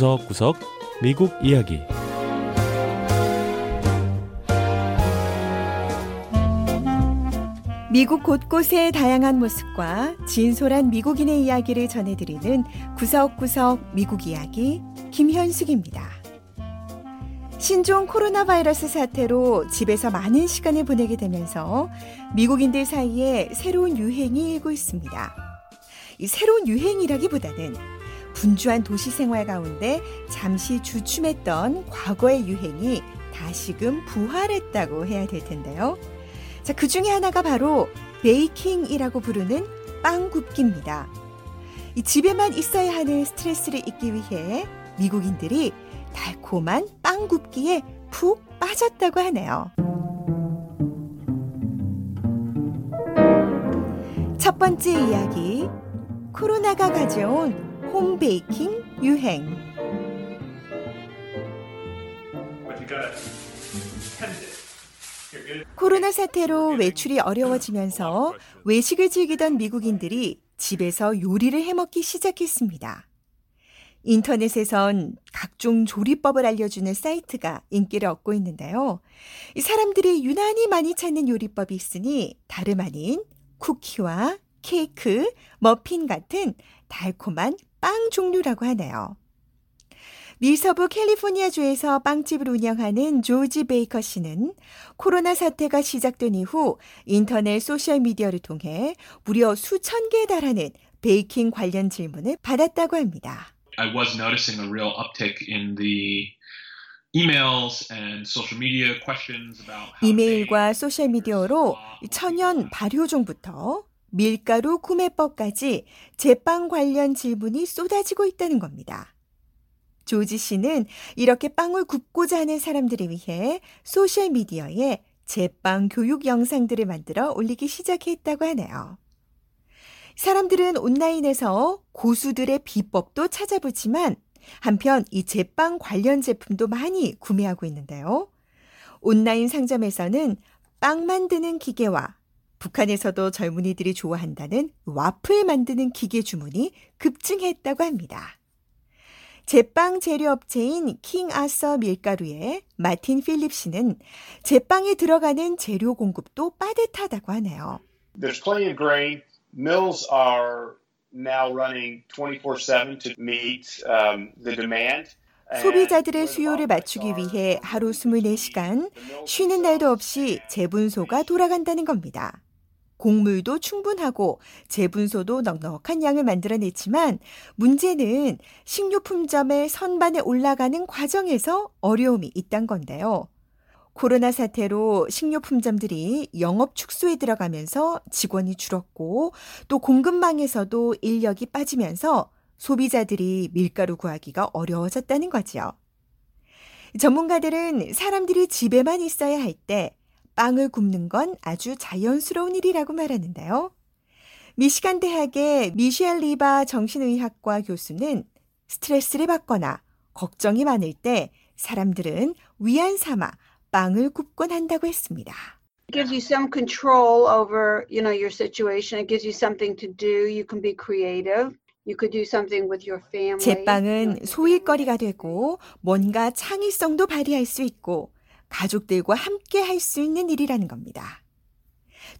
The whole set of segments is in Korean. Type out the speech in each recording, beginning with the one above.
구석구석 미국 이야기 미국 곳곳의 다양한 모습과 진솔한 미국인의 이야기를 전해드리는 구석구석 미국 이야기 김현숙입니다. 신종 코로나 바이러스 사태로 집에서 많은 시간을 보내게 되면서 미국인들 사이에 새로운 유행이 일고 있습니다. 이 새로운 유행이라기보다는 분주한 도시 생활 가운데 잠시 주춤했던 과거의 유행이 다시금 부활했다고 해야 될 텐데요. 자, 그 중에 하나가 바로 베이킹이라고 부르는 빵 굽기입니다. 이 집에만 있어야 하는 스트레스를 잊기 위해 미국인들이 달콤한 빵 굽기에 푹 빠졌다고 하네요. 첫 번째 이야기. 코로나가 가져온 홈베이킹 유행. 코로나 사태로 외출이 어려워지면서 외식을 즐기던 미국인들이 집에서 요리를 해먹기 시작했습니다. 인터넷에선 각종 조리법을 알려주는 사이트가 인기를 얻고 있는데요. 사람들이 유난히 많이 찾는 요리법이 있으니 다름 아닌 쿠키와 케이크, 머핀 같은 달콤한 빵 종류라고 하네요. 미서부 캘리포니아주에서 빵집을 운영하는 조지 베이커 씨는 코로나 사태가 시작된 이후 인터넷 소셜미디어를 통해 무려 수천 개에 달하는 베이킹 관련 질문을 받았다고 합니다. I was noticing a real uptick in the emails and social media questions about 이메일과 소셜미디어로 천연 발효종부터 밀가루 구매법까지 제빵 관련 질문이 쏟아지고 있다는 겁니다. 조지 씨는 이렇게 빵을 굽고자 하는 사람들을 위해 소셜미디어에 제빵 교육 영상들을 만들어 올리기 시작했다고 하네요. 사람들은 온라인에서 고수들의 비법도 찾아보지만 한편 이 제빵 관련 제품도 많이 구매하고 있는데요. 온라인 상점에서는 빵 만드는 기계와 북한에서도 젊은이들이 좋아한다는 와플 만드는 기계 주문이 급증했다고 합니다. 제빵 재료 업체인 킹 아서 밀가루의 마틴 필립 씨는 제빵에 들어가는 재료 공급도 빠듯하다고 하네요. There's plenty of grain. Mills are now running 24/7 to meet um, the demand. 소비자들의 수요를 맞추기 위해 하루 24시간 쉬는 날도 없이 재분소가 돌아간다는 겁니다. 곡물도 충분하고 재분소도 넉넉한 양을 만들어냈지만 문제는 식료품점의 선반에 올라가는 과정에서 어려움이 있단 건데요. 코로나 사태로 식료품점들이 영업 축소에 들어가면서 직원이 줄었고 또 공급망에서도 인력이 빠지면서 소비자들이 밀가루 구하기가 어려워졌다는 거지요. 전문가들은 사람들이 집에만 있어야 할 때 빵을 굽는 건 아주 자연스러운 일이라고 말하는데요. 미시간 대학의 미셸 리바 정신의학과 교수는 스트레스를 받거나 걱정이 많을 때 사람들은 위안 삼아 빵을 굽곤 한다고 했습니다. It gives you some control over, you know, your situation. It gives you something to do. You can be creative. You could do something with your family. 제빵은 소일거리가 되고 뭔가 창의성도 발휘할 수 있고 가족들과 함께 할 수 있는 일이라는 겁니다.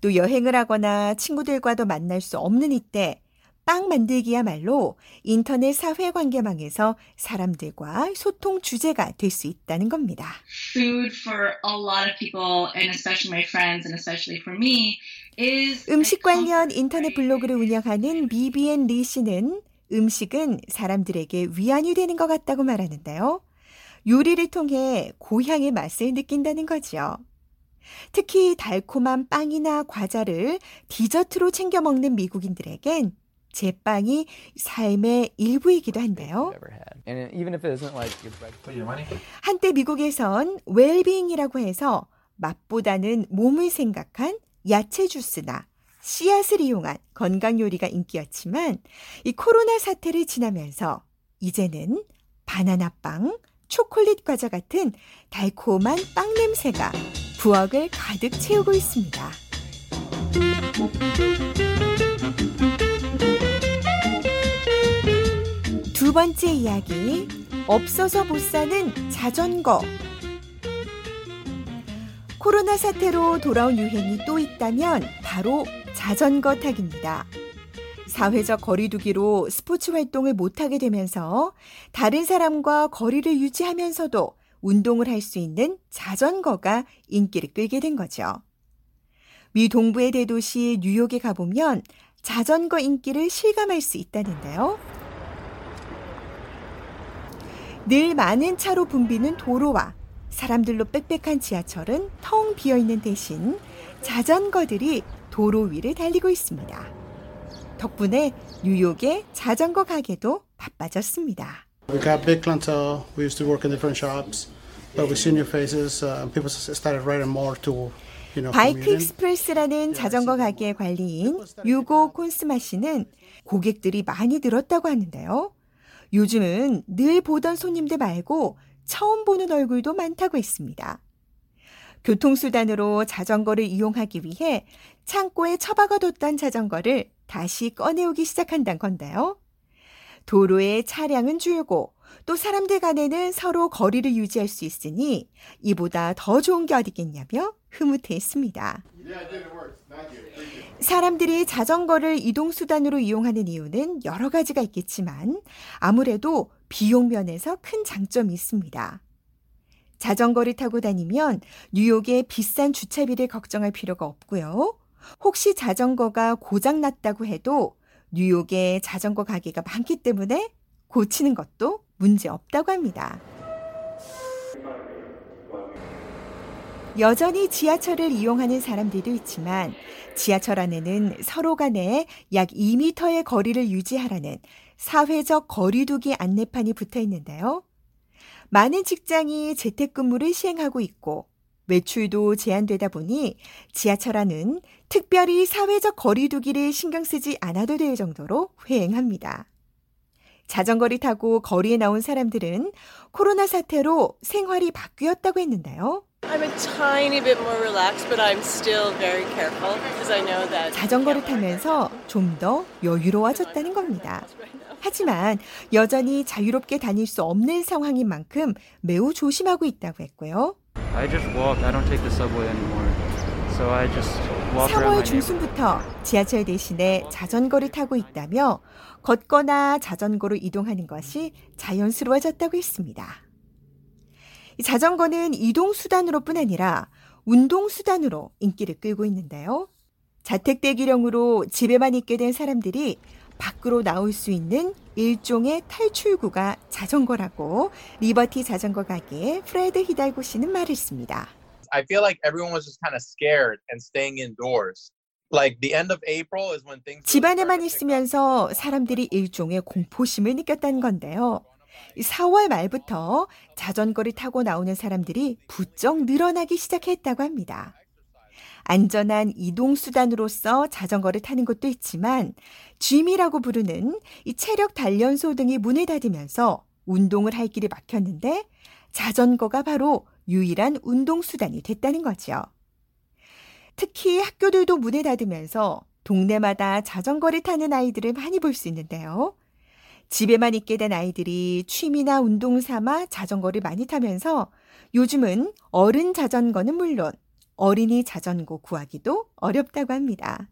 또 여행을 하거나 친구들과도 만날 수 없는 이때 빵 만들기야말로 인터넷 사회관계망에서 사람들과 소통 주제가 될 수 있다는 겁니다. Food for a lot of people and especially my friends and especially for me is 음식 관련 인터넷 블로그를 운영하는 비비엔 리 씨는 음식은 사람들에게 위안이 되는 것 같다고 말하는데요. 요리를 통해 고향의 맛을 느낀다는 거지요. 특히 달콤한 빵이나 과자를 디저트로 챙겨 먹는 미국인들에겐 제빵이 삶의 일부이기도 한데요. 한때 미국에선 웰빙이라고 해서 맛보다는 몸을 생각한 야채 주스나 씨앗을 이용한 건강 요리가 인기였지만 이 코로나 사태를 지나면서 이제는 바나나빵, 초콜릿 과자 같은 달콤한 빵 냄새가 부엌을 가득 채우고 있습니다. 두 번째 이야기. 없어서 못 사는 자전거. 코로나 사태로 돌아온 유행이 또 있다면 바로 자전거 타기입니다. 사회적 거리두기로 스포츠 활동을 못하게 되면서 다른 사람과 거리를 유지하면서도 운동을 할 수 있는 자전거가 인기를 끌게 된 거죠. 미 동부의 대도시 뉴욕에 가보면 자전거 인기를 실감할 수 있다는데요. 늘 많은 차로 붐비는 도로와 사람들로 빽빽한 지하철은 텅 비어 있는 대신 자전거들이 도로 위를 달리고 있습니다. 덕분에 뉴욕의 자전거 가게도 바빠졌습니다. We got big clientele. We used to work in different shops, but we see new faces. Uh, people started riding more to, you know, Bike Express라는 자전거 가게 관리인 유고 콘스마 씨는 고객들이 많이 늘었다고 하는데요. 요즘은 늘 보던 손님들 말고 처음 보는 얼굴도 많다고 했습니다. 교통수단으로 자전거를 이용하기 위해 창고에 처박아뒀던 자전거를 다시 꺼내오기 시작한다는 건데요. 도로에 차량은 줄고 또 사람들 간에는 서로 거리를 유지할 수 있으니 이보다 더 좋은 게 어디겠냐며 흐뭇해했습니다. 사람들이 자전거를 이동수단으로 이용하는 이유는 여러 가지가 있겠지만 아무래도 비용 면에서 큰 장점이 있습니다. 자전거를 타고 다니면 뉴욕의 비싼 주차비를 걱정할 필요가 없고요. 혹시 자전거가 고장났다고 해도 뉴욕에 자전거 가게가 많기 때문에 고치는 것도 문제 없다고 합니다. 여전히 지하철을 이용하는 사람들도 있지만 지하철 안에는 서로 간에 약 2m의 거리를 유지하라는 사회적 거리두기 안내판이 붙어 있는데요. 많은 직장이 재택근무를 시행하고 있고 외출도 제한되다 보니 지하철 안은 특별히 사회적 거리두기를 신경 쓰지 않아도 될 정도로 휑합니다. 자전거를 타고 거리에 나온 사람들은 코로나 사태로 생활이 바뀌었다고 했는데요. Relaxed, 자전거를 타면서 좀 더 여유로워졌다는 겁니다. 하지만 여전히 자유롭게 다닐 수 없는 상황인 만큼 매우 조심하고 있다고 했고요. I just walk. I don't take the subway anymore. So I just walk around 3월 my neighborhood. 중순부터 지하철 대신에 자전거를 타고 있다며 걷거나 자전거로 이동하는 것이 자연스러워졌다고 했습니다. 이 자전거는 이동 수단으로뿐 아니라 운동 수단으로 인기를 끌고 있는데요. 자택 대기령으로 집에만 있게 된 사람들이 밖으로 나올 수 있는 일종의 탈출구가 자전거라고 리버티 자전거 가게 프레드 히달고 씨는 말했습니다. I feel like everyone was just kind of scared and staying indoors. Like the end of April is when things. 집 안에만 있으면서 사람들이 일종의 공포심을 느꼈다는 건데요. 4월 말부터 자전거를 타고 나오는 사람들이 부쩍 늘어나기 시작했다고 합니다. 안전한 이동수단으로서 자전거를 타는 것도 있지만 짐이라고 부르는 이 체력 단련소 등이 문을 닫으면서 운동을 할 길이 막혔는데 자전거가 바로 유일한 운동수단이 됐다는 거죠. 특히 학교들도 문을 닫으면서 동네마다 자전거를 타는 아이들을 많이 볼 수 있는데요. 집에만 있게 된 아이들이 취미나 운동 삼아 자전거를 많이 타면서 요즘은 어른 자전거는 물론 어린이 자전거 구하기도 어렵다고 합니다.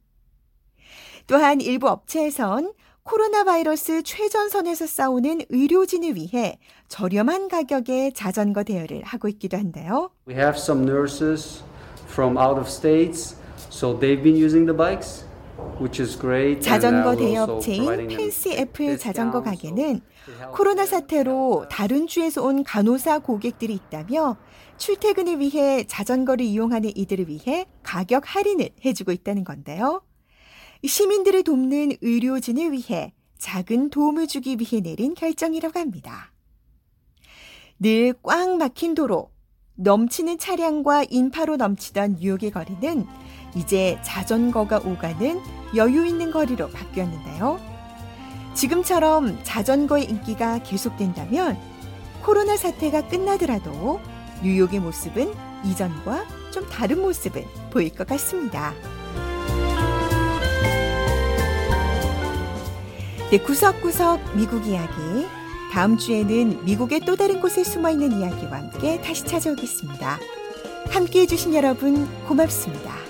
또한 일부 업체에선 코로나 바이러스 최전선에서 싸우는 의료진을 위해 저렴한 가격의 자전거 대여를 하고 있기도 한데요. We have some nurses from out of states, so they've been using the bikes. 자전거 and, we're 대여 also 업체인 providing them Fancy Apple 자전거 가게는 코로나 사태로 다른 주에서 온 간호사 고객들이 있다며 출퇴근을 위해 자전거를 이용하는 이들을 위해 가격 할인을 해주고 있다는 건데요. 시민들을 돕는 의료진을 위해 작은 도움을 주기 위해 내린 결정이라고 합니다. 늘 꽉 막힌 도로, 넘치는 차량과 인파로 넘치던 뉴욕의 거리는 이제 자전거가 오가는 여유 있는 거리로 바뀌었는데요. 지금처럼 자전거의 인기가 계속된다면 코로나 사태가 끝나더라도 뉴욕의 모습은 이전과 좀 다른 모습을 보일 것 같습니다. 네, 구석구석 미국 이야기. 다음 주에는 미국의 또 다른 곳에 숨어 있는 이야기와 함께 다시 찾아오겠습니다. 함께 해주신 여러분 고맙습니다.